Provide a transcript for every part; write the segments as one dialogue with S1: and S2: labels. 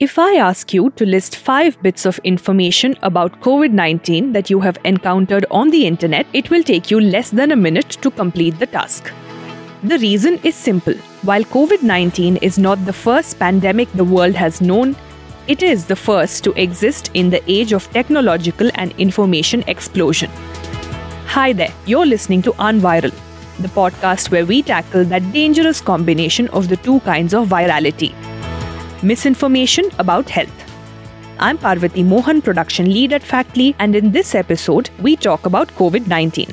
S1: If I ask you to list five bits of information about COVID 19 that you have encountered on the internet, it will take you less than a minute to complete the task. The reason is simple. While COVID 19 is not the first pandemic the world has known, it is the first to exist in the age of technological and information explosion. Hi there, you're listening to Unviral, the podcast where we tackle that dangerous combination of the two kinds of virality misinformation about health. I'm Parvati Mohan, production lead at Factly, and in this episode, we talk about COVID 19.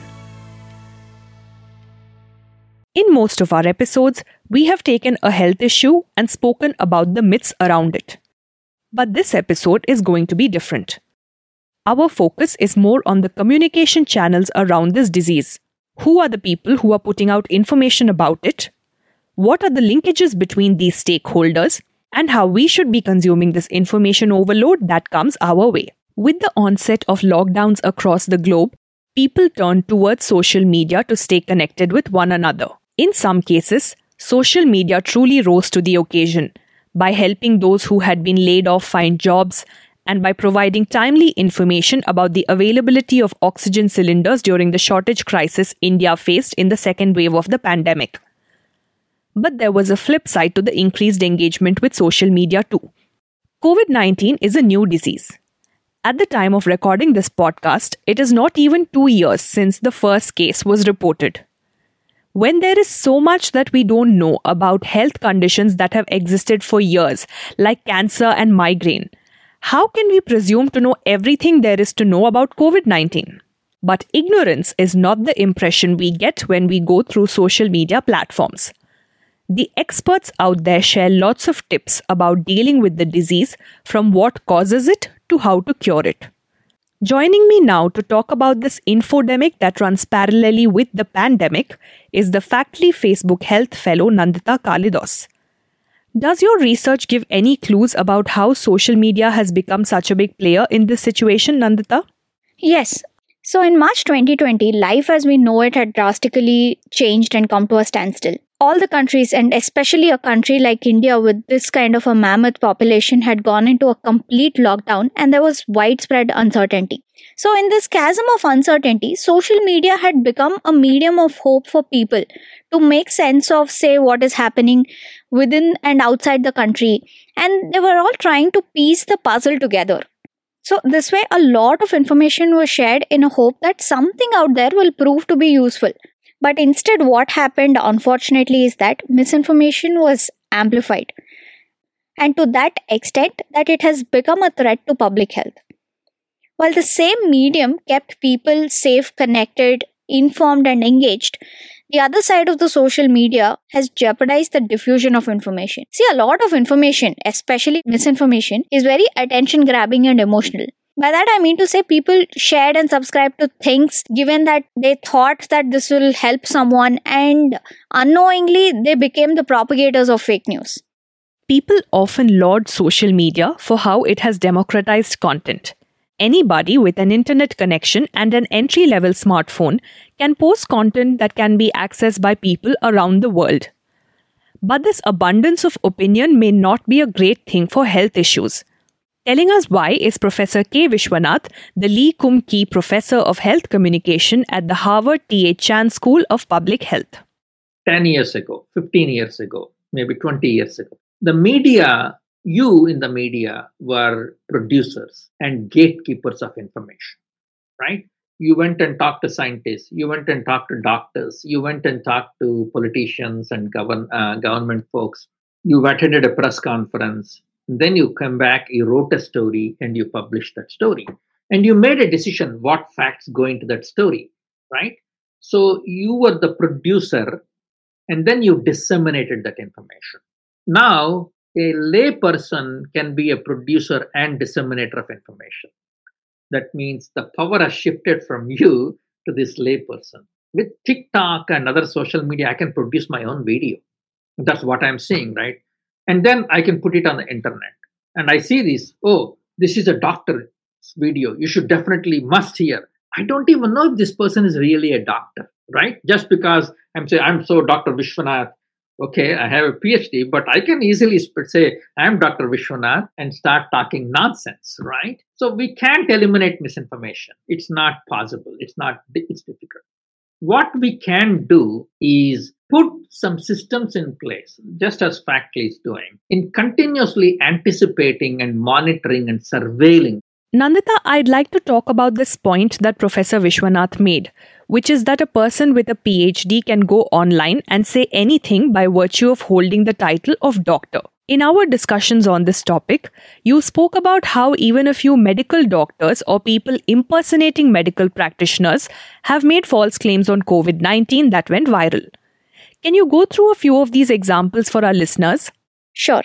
S1: In most of our episodes, we have taken a health issue and spoken about the myths around it. But this episode is going to be different. Our focus is more on the communication channels around this disease. Who are the people who are putting out information about it? What are the linkages between these stakeholders? And how we should be consuming this information overload that comes our way. With the onset of lockdowns across the globe, people turned towards social media to stay connected with one another. In some cases, social media truly rose to the occasion by helping those who had been laid off find jobs and by providing timely information about the availability of oxygen cylinders during the shortage crisis India faced in the second wave of the pandemic. But there was a flip side to the increased engagement with social media too. COVID 19 is a new disease. At the time of recording this podcast, it is not even two years since the first case was reported. When there is so much that we don't know about health conditions that have existed for years, like cancer and migraine, how can we presume to know everything there is to know about COVID 19? But ignorance is not the impression we get when we go through social media platforms. The experts out there share lots of tips about dealing with the disease from what causes it to how to cure it. Joining me now to talk about this infodemic that runs parallelly with the pandemic is the Factly Facebook Health Fellow Nandita Kalidas. Does your research give any clues about how social media has become such a big player in this situation, Nandita?
S2: Yes. So in March 2020, life as we know it had drastically changed and come to a standstill all the countries, and especially a country like India with this kind of a mammoth population, had gone into a complete lockdown and there was widespread uncertainty. So, in this chasm of uncertainty, social media had become a medium of hope for people to make sense of, say, what is happening within and outside the country. And they were all trying to piece the puzzle together. So, this way, a lot of information was shared in a hope that something out there will prove to be useful. But instead, what happened, unfortunately, is that misinformation was amplified. And to that extent that it has become a threat to public health. While the same medium kept people safe, connected, informed, and engaged, the other side of the social media has jeopardized the diffusion of information. See, a lot of information, especially misinformation, is very attention grabbing and emotional. By that, I mean to say people shared and subscribed to things given that they thought that this will help someone, and unknowingly, they became the propagators of fake news.
S1: People often laud social media for how it has democratized content. Anybody with an internet connection and an entry level smartphone can post content that can be accessed by people around the world. But this abundance of opinion may not be a great thing for health issues. Telling us why is Professor K. Vishwanath, the Lee Kum Kee Professor of Health Communication at the Harvard T.H. Chan School of Public Health.
S3: 10 years ago, 15 years ago, maybe 20 years ago, the media, you in the media, were producers and gatekeepers of information, right? You went and talked to scientists, you went and talked to doctors, you went and talked to politicians and govern, uh, government folks, you attended a press conference, then you come back, you wrote a story, and you publish that story. And you made a decision what facts go into that story, right? So you were the producer, and then you disseminated that information. Now, a layperson can be a producer and disseminator of information. That means the power has shifted from you to this layperson. With TikTok and other social media, I can produce my own video. That's what I'm saying, right? And then I can put it on the internet. And I see this, oh, this is a doctor's video. You should definitely must hear. I don't even know if this person is really a doctor, right? Just because I'm saying I'm so Dr. Vishwanath, Okay, I have a PhD, but I can easily say I'm Dr. Vishwanath and start talking nonsense, right? So we can't eliminate misinformation. It's not possible. It's not, it's difficult. What we can do is put some systems in place, just as Factly is doing, in continuously anticipating and monitoring and surveilling
S1: Nandita, I'd like to talk about this point that Professor Vishwanath made, which is that a person with a PhD can go online and say anything by virtue of holding the title of doctor. In our discussions on this topic, you spoke about how even a few medical doctors or people impersonating medical practitioners have made false claims on COVID 19 that went viral. Can you go through a few of these examples for our listeners?
S2: Sure.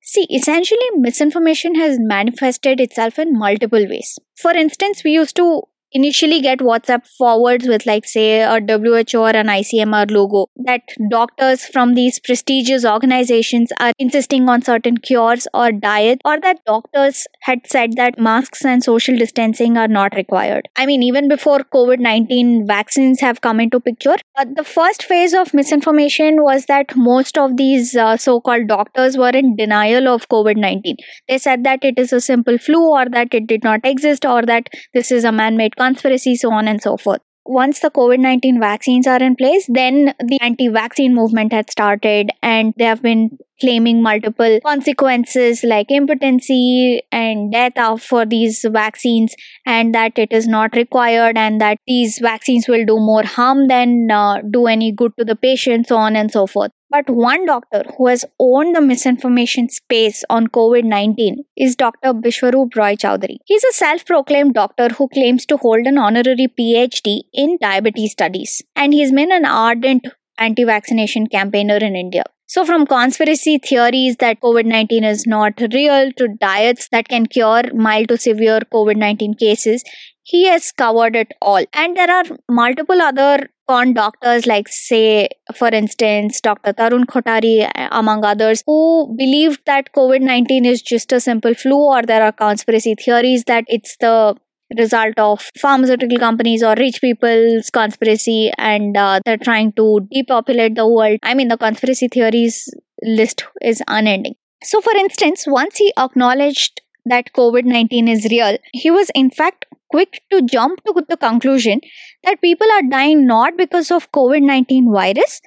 S2: See, essentially, misinformation has manifested itself in multiple ways. For instance, we used to initially get WhatsApp forwards with, like, say, a WHO or an ICMR logo that doctors from these prestigious organizations are insisting on certain cures or diets, or that doctors had said that masks and social distancing are not required. I mean, even before COVID 19 vaccines have come into picture, the first phase of misinformation was that most of these uh, so called doctors were in denial of COVID 19. They said that it is a simple flu or that it did not exist or that this is a man made conspiracy, so on and so forth. Once the COVID 19 vaccines are in place, then the anti vaccine movement had started, and they have been claiming multiple consequences like impotency and death for these vaccines, and that it is not required, and that these vaccines will do more harm than uh, do any good to the patient, so on and so forth. But one doctor who has owned the misinformation space on COVID 19 is Dr. Bishwaroop Roy Chowdhury. He's a self proclaimed doctor who claims to hold an honorary PhD in diabetes studies, and he's been an ardent anti vaccination campaigner in India. So, from conspiracy theories that COVID 19 is not real to diets that can cure mild to severe COVID 19 cases, he has covered it all. And there are multiple other con doctors, like, say, for instance, Dr. Tarun Kothari, among others, who believed that COVID 19 is just a simple flu, or there are conspiracy theories that it's the result of pharmaceutical companies or rich people's conspiracy and uh, they're trying to depopulate the world. I mean, the conspiracy theories list is unending. So, for instance, once he acknowledged that COVID 19 is real, he was in fact quick to jump to the conclusion that people are dying not because of COVID 19 virus,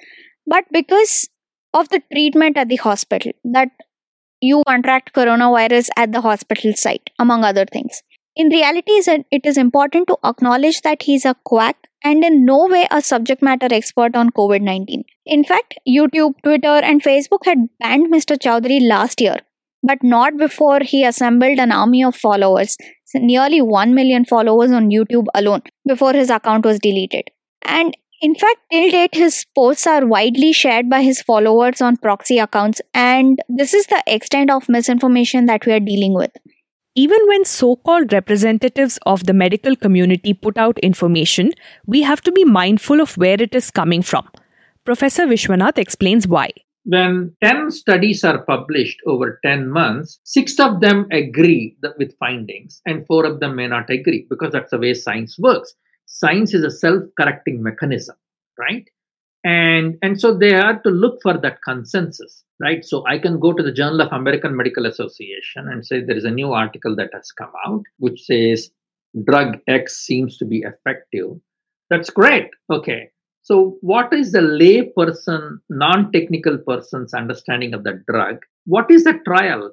S2: but because of the treatment at the hospital, that you contract coronavirus at the hospital site, among other things. In reality, it is important to acknowledge that he's a quack and in no way a subject matter expert on COVID 19. In fact, YouTube, Twitter, and Facebook had banned Mr. Chowdhury last year, but not before he assembled an army of followers, nearly 1 million followers on YouTube alone, before his account was deleted. And in fact, till date, his posts are widely shared by his followers on proxy accounts, and this is the extent of misinformation that we are dealing with.
S1: Even when so called representatives of the medical community put out information, we have to be mindful of where it is coming from. Professor Vishwanath explains why.
S3: When 10 studies are published over 10 months, six of them agree with findings, and four of them may not agree because that's the way science works. Science is a self correcting mechanism, right? And, and so they have to look for that consensus right? So I can go to the Journal of American Medical Association and say there is a new article that has come out which says drug X seems to be effective. That's great. Okay. So what is the lay person, non-technical person's understanding of the drug? What is the trial?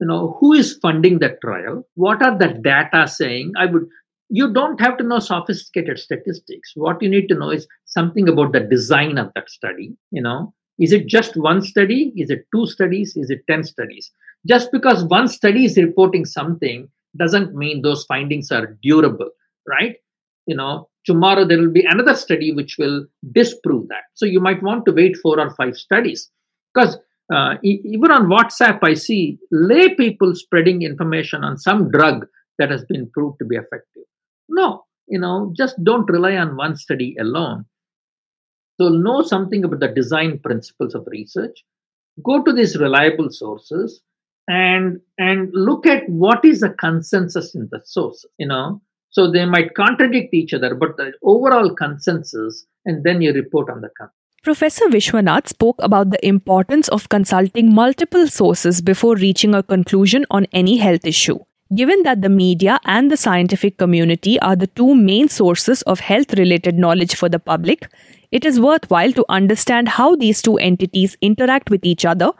S3: You know, who is funding the trial? What are the data saying? I would you don't have to know sophisticated statistics. What you need to know is something about the design of that study, you know, is it just one study? Is it two studies? Is it 10 studies? Just because one study is reporting something doesn't mean those findings are durable, right? You know, tomorrow there will be another study which will disprove that. So you might want to wait four or five studies because uh, e- even on WhatsApp, I see lay people spreading information on some drug that has been proved to be effective. No, you know, just don't rely on one study alone. So know something about the design principles of research. Go to these reliable sources and and look at what is the consensus in the sources. You know, so they might contradict each other, but the overall consensus, and then you report on the consensus.
S1: Professor Vishwanath spoke about the importance of consulting multiple sources before reaching a conclusion on any health issue. Given that the media and the scientific community are the two main sources of health related knowledge for the public, it is worthwhile to understand how these two entities interact with each other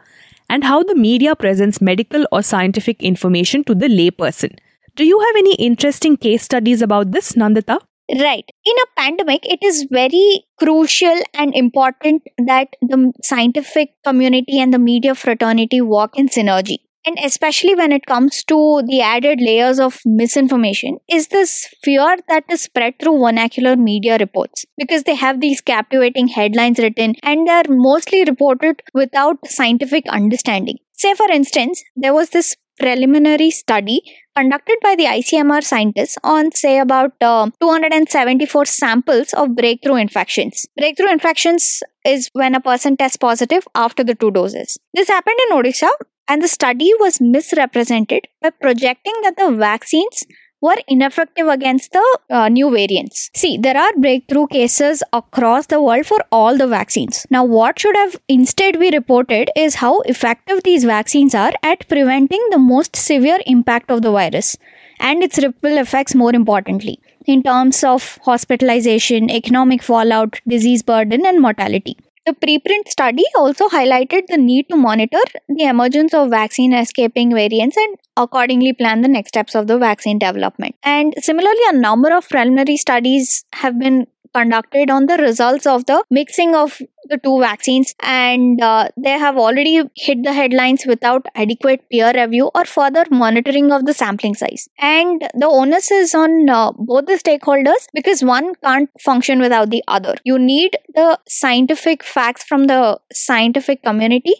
S1: and how the media presents medical or scientific information to the layperson. Do you have any interesting case studies about this, Nandita?
S2: Right. In a pandemic, it is very crucial and important that the scientific community and the media fraternity work in synergy. And especially when it comes to the added layers of misinformation, is this fear that is spread through vernacular media reports because they have these captivating headlines written and they're mostly reported without scientific understanding. Say, for instance, there was this preliminary study conducted by the ICMR scientists on, say, about uh, 274 samples of breakthrough infections. Breakthrough infections is when a person tests positive after the two doses. This happened in Odisha, and the study was misrepresented by projecting that the vaccines were ineffective against the uh, new variants. See, there are breakthrough cases across the world for all the vaccines. Now, what should have instead be reported is how effective these vaccines are at preventing the most severe impact of the virus and its ripple effects, more importantly, in terms of hospitalization, economic fallout, disease burden, and mortality. The preprint study also highlighted the need to monitor the emergence of vaccine escaping variants and accordingly plan the next steps of the vaccine development. And similarly, a number of preliminary studies have been conducted on the results of the mixing of the two vaccines and uh, they have already hit the headlines without adequate peer review or further monitoring of the sampling size. And the onus is on uh, both the stakeholders because one can't function without the other. You need the scientific facts from the scientific community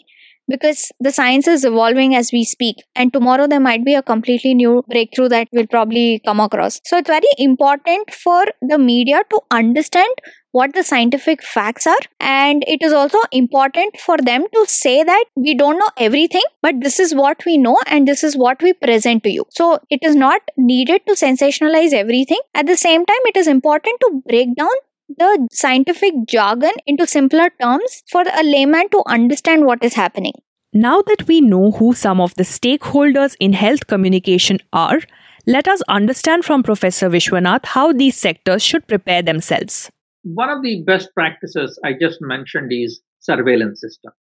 S2: because the science is evolving as we speak and tomorrow there might be a completely new breakthrough that we'll probably come across. So it's very important for the media to understand what the scientific facts are and it is also important for them to say that we don't know everything but this is what we know and this is what we present to you. So it is not needed to sensationalize everything. At the same time it is important to break down the scientific jargon into simpler terms for a layman to understand what is happening.
S1: Now that we know who some of the stakeholders in health communication are, let us understand from Professor Vishwanath how these sectors should prepare themselves.
S3: One of the best practices I just mentioned is surveillance system,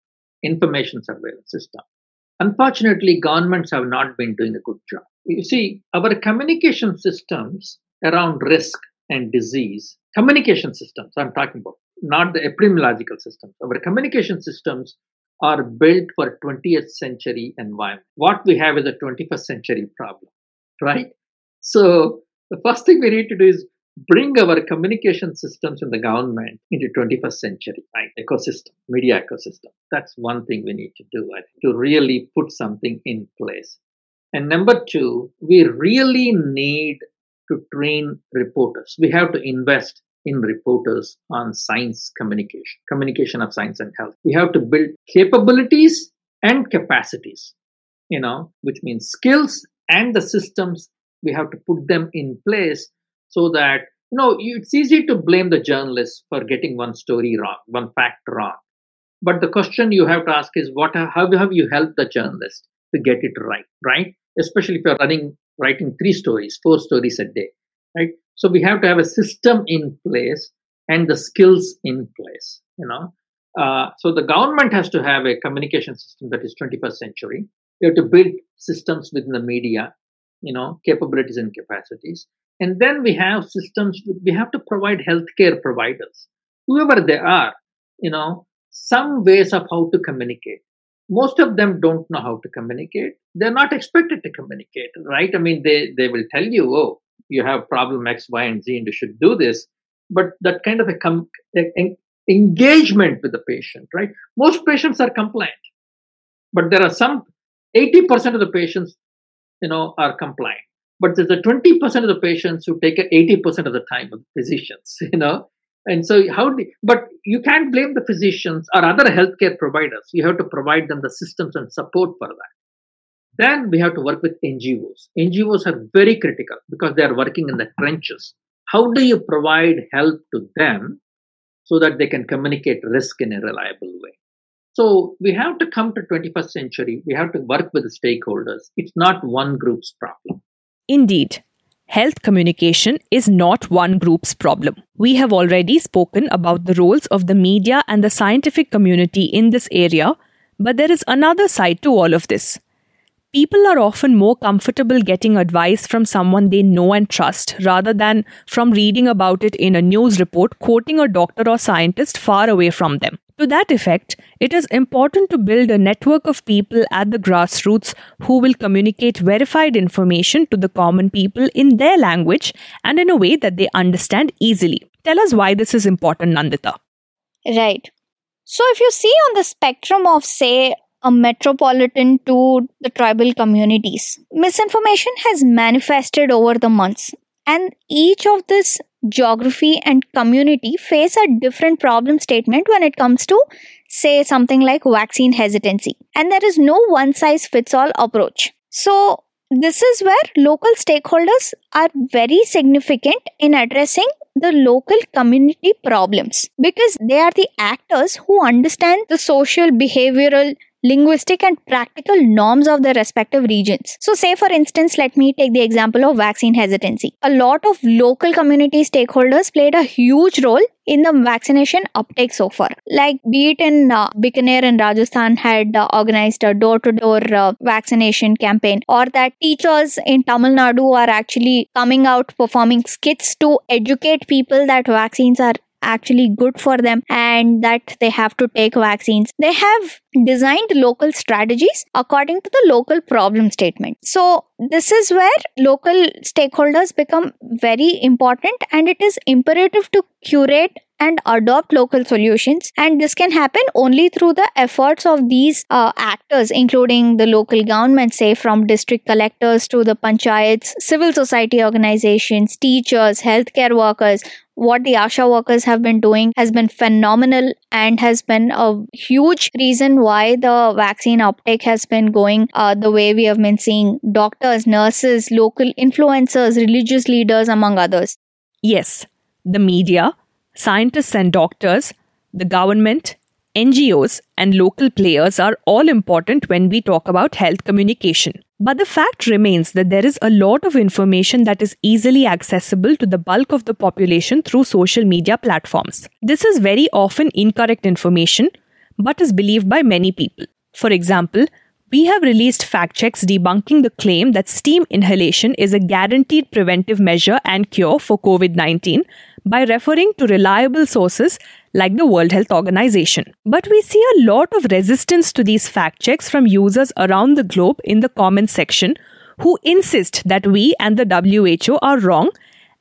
S3: information surveillance system. Unfortunately, governments have not been doing a good job. You see, our communication systems around risk and disease communication systems i'm talking about not the epidemiological systems. Our communication systems are built for 20th century environment. What we have is a 21st century problem right? So the first thing we need to do is bring our communication systems in the government into 21st century right? Ecosystem media ecosystem. That's one thing we need to do I think, to really put something in place. And number two we really need to train reporters. We have to invest in reporters on science communication, communication of science and health. We have to build capabilities and capacities, you know, which means skills and the systems. We have to put them in place so that, you know, it's easy to blame the journalists for getting one story wrong, one fact wrong. But the question you have to ask is, what, how have you helped the journalist to get it right, right? Especially if you're running writing three stories, four stories a day, right? So we have to have a system in place and the skills in place, you know. Uh, so the government has to have a communication system that is 21st century. We have to build systems within the media, you know, capabilities and capacities. And then we have systems, we have to provide healthcare providers, whoever they are, you know, some ways of how to communicate most of them don't know how to communicate. They're not expected to communicate right? I mean they they will tell you oh you have problem x y and z and you should do this. But that kind of a, com- engagement with the patient right? Most patients are compliant but there are some 80% of the patients you know are compliant. But there's a 20% of the patients who take 80% of the time of physicians you know? And so, how? Do, but you can't blame the physicians or other healthcare providers. You have to provide them the systems and support for that. Then we have to work with NGOs. NGOs are very critical because they are working in the trenches. How do you provide help to them so that they can communicate risk in a reliable way. So we have to come to 21st century. We have to work with the stakeholders. It's not one group's problem.
S1: Indeed. Health communication is not one group's problem. We have already spoken about the roles of the media and the scientific community in this area, but there is another side to all of this. People are often more comfortable getting advice from someone they know and trust rather than from reading about it in a news report quoting a doctor or scientist far away from them. To that effect, it is important to build a network of people at the grassroots who will communicate verified information to the common people in their language and in a way that they understand easily. Tell us why this is important, Nandita.
S2: Right. So, if you see on the spectrum of, say, a metropolitan to the tribal communities. Misinformation has manifested over the months, and each of this geography and community face a different problem statement when it comes to, say, something like vaccine hesitancy. And there is no one size fits all approach. So, this is where local stakeholders are very significant in addressing the local community problems because they are the actors who understand the social, behavioral, linguistic and practical norms of their respective regions. So, say for instance, let me take the example of vaccine hesitancy. A lot of local community stakeholders played a huge role in the vaccination uptake so far. Like, be it in uh, Bikaner in Rajasthan had uh, organized a door to door vaccination campaign, or that teachers in Tamil Nadu are actually coming out performing skits to educate people that vaccines are actually good for them and that they have to take vaccines. They have designed local strategies according to the local problem statement. So, this is where local stakeholders become very important and it is imperative to curate and adopt local solutions and this can happen only through the efforts of these uh, actors including the local government say from district collectors to the panchayats civil society organizations teachers healthcare workers what the ASHA workers have been doing has been phenomenal and has been a huge reason why the vaccine uptake has been going uh, the way we have been seeing doctors, nurses, local influencers, religious leaders, among others.
S1: Yes, the media, scientists and doctors, the government, NGOs, and local players are all important when we talk about health communication. But the fact remains that there is a lot of information that is easily accessible to the bulk of the population through social media platforms. This is very often incorrect information, but is believed by many people. For example, we have released fact checks debunking the claim that steam inhalation is a guaranteed preventive measure and cure for COVID 19 by referring to reliable sources like the World Health Organization. But we see a lot of resistance to these fact checks from users around the globe in the comments section who insist that we and the WHO are wrong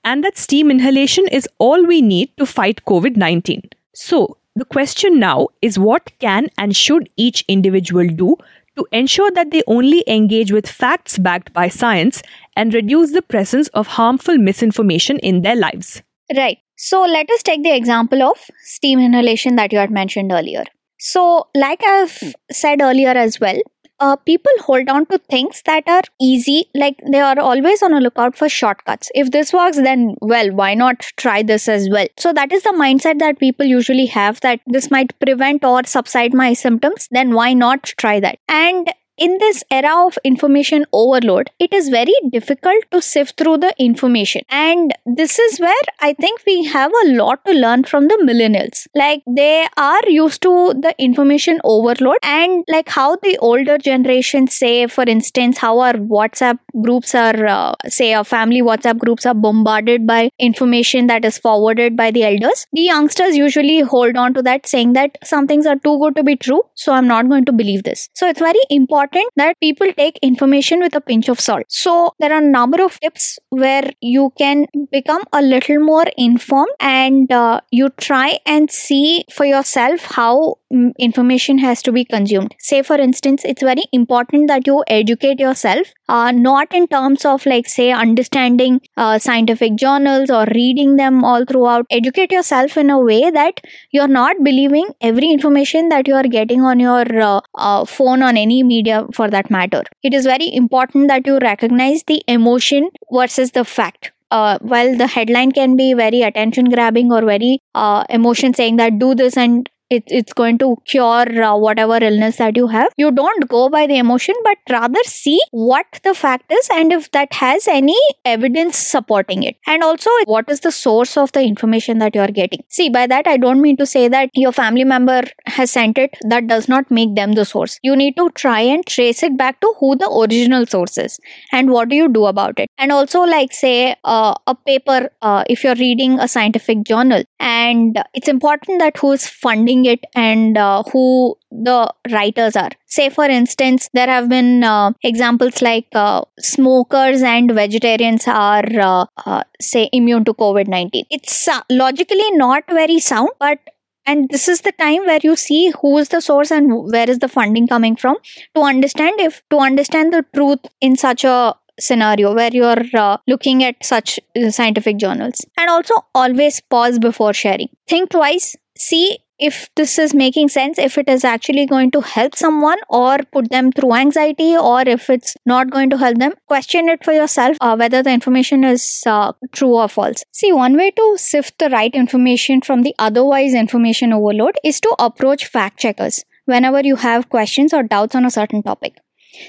S1: and that steam inhalation is all we need to fight COVID 19. So, the question now is what can and should each individual do to ensure that they only engage with facts backed by science and reduce the presence of harmful misinformation in their lives?
S2: Right. So let us take the example of steam inhalation that you had mentioned earlier. So, like I've said earlier as well, uh, people hold on to things that are easy, like they are always on a lookout for shortcuts. If this works, then well, why not try this as well? So, that is the mindset that people usually have that this might prevent or subside my symptoms, then why not try that? And in this era of information overload, it is very difficult to sift through the information. And this is where I think we have a lot to learn from the millennials. Like they are used to the information overload and like how the older generation say, for instance, how our WhatsApp groups are, uh, say, our family WhatsApp groups are bombarded by information that is forwarded by the elders. The youngsters usually hold on to that saying that some things are too good to be true, so I'm not going to believe this. So it's very important important that people take information with a pinch of salt. So, there are a number of tips where you can become a little more informed and uh, you try and see for yourself how mm, information has to be consumed. Say, for instance, it's very important that you educate yourself, uh, not in terms of like, say, understanding uh, scientific journals or reading them all throughout. Educate yourself in a way that you're not believing every information that you are getting on your uh, uh, phone on any media for that matter. It is very important that you recognize the emotion versus the fact. uh, while the headline can be very attention grabbing or very uh, emotion saying that do this and it, it's going to cure uh, whatever illness that you have. You don't go by the emotion but rather see what the fact is and if that has any evidence supporting it. And also what is the source of the information that you are getting? See by that i don't mean to say that your family member has sent it. That does not make them the source. You need to try and trace it back to who the original source is and what do you do about it. And also like say uh, a paper uh, if you're reading a scientific journal and it's important that who is funding it and uh, who the writers are. Say, for instance, there have been uh, examples like uh, smokers and vegetarians are, uh, uh, say, immune to COVID 19. It's uh, logically not very sound, but and this is the time where you see who is the source and where is the funding coming from to understand if to understand the truth in such a scenario where you're uh, looking at such scientific journals and also always pause before sharing think twice see if this is making sense, if it is actually going to help someone or put them through anxiety, or if it's not going to help them, question it for yourself uh, whether the information is uh, true or false. See, one way to sift the right information from the otherwise information overload is to approach fact checkers whenever you have questions or doubts on a certain topic.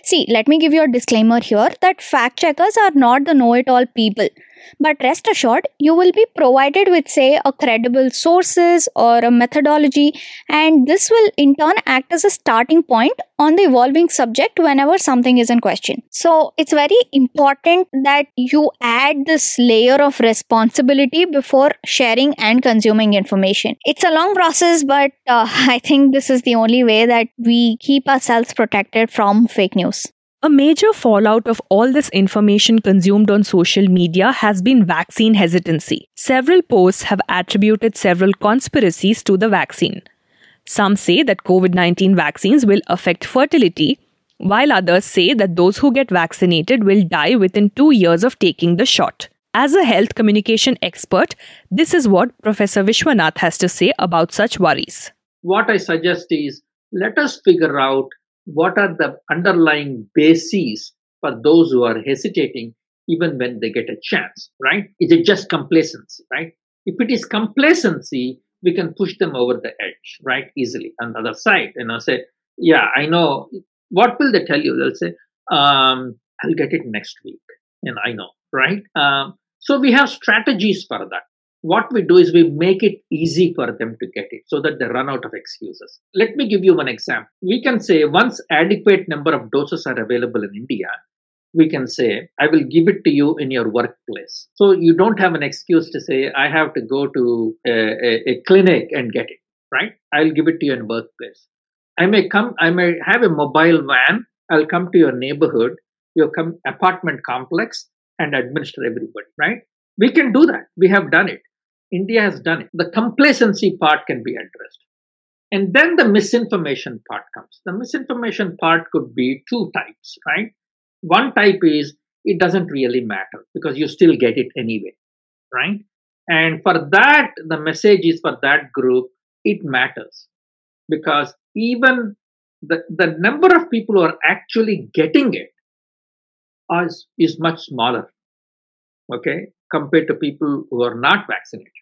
S2: See, let me give you a disclaimer here that fact checkers are not the know it all people but rest assured, you will be provided with, say, a credible sources or a methodology, and this will in turn act as a starting point on the evolving subject whenever something is in question. So it's very important that you add this layer of responsibility before sharing and consuming information. It's a long process, but uh, I think this is the only way that we keep ourselves protected from fake news.
S1: A major fallout of all this information consumed on social media has been vaccine hesitancy. Several posts have attributed several conspiracies to the vaccine. Some say that COVID 19 vaccines will affect fertility, while others say that those who get vaccinated will die within two years of taking the shot. As a health communication expert, this is what Professor Vishwanath has to say about such worries.
S3: What I suggest is let us figure out what are the underlying bases for those who are hesitating even when they get a chance, right? Is it just complacency, right? If it is complacency, we can push them over the edge, right? Easily. On the other side, you know, say, yeah, I know. What will they tell you? They'll say, um, I'll get it next week. And I know, right? Um, so we have strategies for that what we do is we make it easy for them to get it so that they run out of excuses. Let me give you one example. We can say once adequate number of doses are available in India, we can say, I will give it to you in your workplace. So you don't have an excuse to say, I have to go to a, a, a clinic and get it, right? I'll give it to you in workplace. I may come, I may have a mobile van. I'll come to your neighborhood, your com- apartment complex and administer everybody, right? We can do that. We have done it. India has done it. The complacency part can be addressed. And then the misinformation part comes. The misinformation part could be two types, right? One type is it doesn't really matter because you still get it anyway, right? And for that, the message is for that group, it matters because even the, the number of people who are actually getting it is, is much smaller, okay, compared to people who are not vaccinated.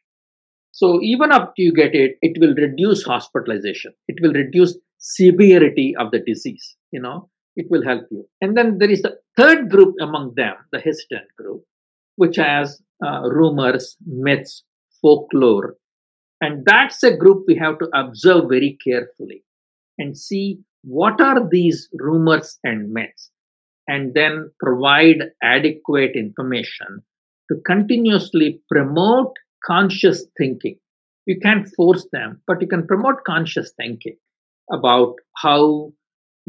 S3: So even after you get it, it will reduce hospitalization. It will reduce severity of the disease. You know, it will help you. And then there is the third group among them, the hesitant group, which has uh, rumors, myths, folklore. And that's a group we have to observe very carefully and see what are these rumors and myths and then provide adequate information to continuously promote conscious thinking. You can't force them, but you can promote conscious thinking about how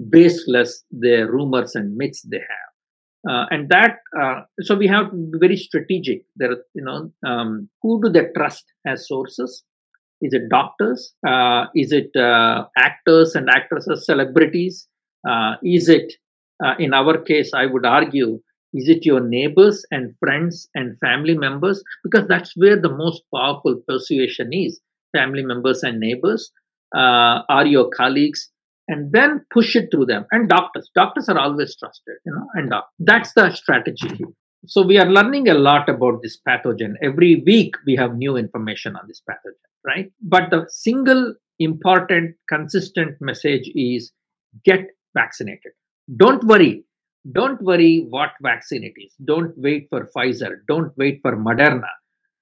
S3: baseless the rumors and myths they have. Uh, and that, uh, so we have to be very strategic. There, you know, um, who do they trust as sources? Is it doctors? Uh, is it uh, actors and actresses, celebrities? Uh, is it, uh, in our case, I would argue, is it your neighbors and friends and family members? Because that's where the most powerful persuasion is. Family members and neighbors uh, are your colleagues, and then push it through them. And doctors, doctors are always trusted, you know. And uh, that's the strategy. So we are learning a lot about this pathogen. Every week we have new information on this pathogen, right? But the single important, consistent message is get vaccinated. Don't worry. Don't worry what vaccine it is. Don't wait for Pfizer. Don't wait for Moderna.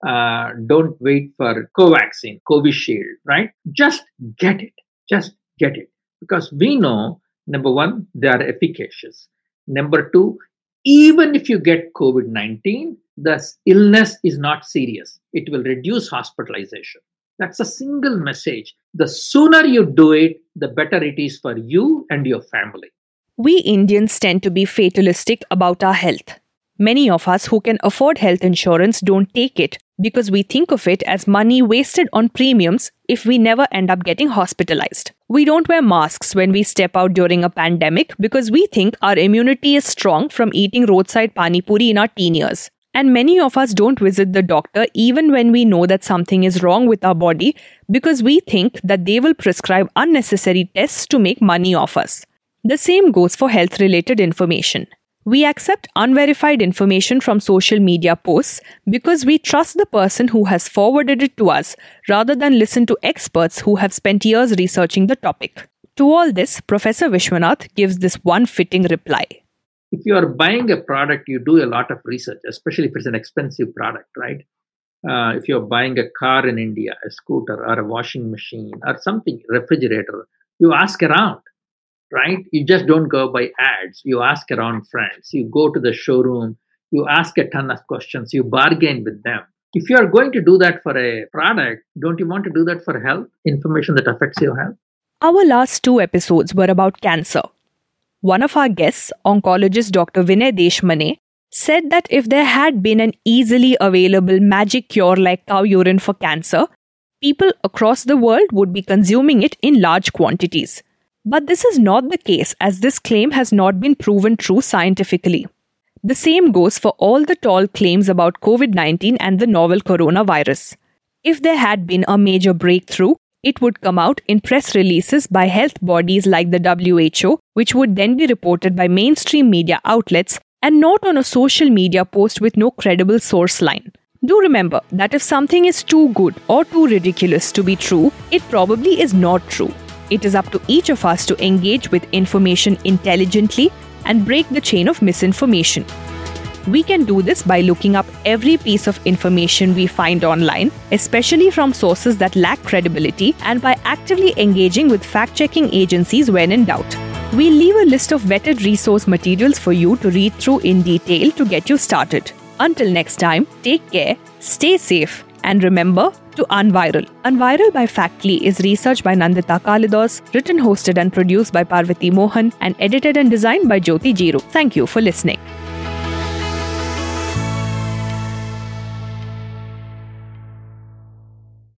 S3: Uh, don't wait for Covaxin, Covishield, right? Just get it. Just get it. Because we know, number one, they are efficacious. Number two, even if you get COVID 19, the illness is not serious. It will reduce hospitalization. That's a single message. The sooner you do it, the better it is for you and your family.
S1: We Indians tend to be fatalistic about our health. Many of us who can afford health insurance don't take it because we think of it as money wasted on premiums if we never end up getting hospitalized. We don't wear masks when we step out during a pandemic because we think our immunity is strong from eating roadside pani puri in our teen years. And many of us don't visit the doctor even when we know that something is wrong with our body because we think that they will prescribe unnecessary tests to make money off us. The same goes for health related information. We accept unverified information from social media posts because we trust the person who has forwarded it to us rather than listen to experts who have spent years researching the topic. To all this, Professor Vishwanath gives this one fitting reply.
S3: If you are buying a product, you do a lot of research, especially if it's an expensive product, right? Uh, if you're buying a car in India, a scooter or a washing machine or something, refrigerator, you ask around right? You just don't go by ads. You ask around friends. You go to the showroom. You ask a ton of questions. You bargain with them. If you are going to do that for a product, don't you want to do that for health, information that affects your health?
S1: Our last two episodes were about cancer. One of our guests, oncologist Dr. Vinay Deshmane, said that if there had been an easily available magic cure like cow urine for cancer, people across the world would be consuming it in large quantities. But this is not the case as this claim has not been proven true scientifically. The same goes for all the tall claims about COVID 19 and the novel coronavirus. If there had been a major breakthrough, it would come out in press releases by health bodies like the WHO, which would then be reported by mainstream media outlets and not on a social media post with no credible source line. Do remember that if something is too good or too ridiculous to be true, it probably is not true. It is up to each of us to engage with information intelligently and break the chain of misinformation. We can do this by looking up every piece of information we find online, especially from sources that lack credibility, and by actively engaging with fact checking agencies when in doubt. We'll leave a list of vetted resource materials for you to read through in detail to get you started. Until next time, take care, stay safe, and remember to Unviral. Unviral by Factly is researched by Nandita Kalidas, written, hosted, and produced by Parvati Mohan, and edited and designed by Jyoti Jiru. Thank you for listening.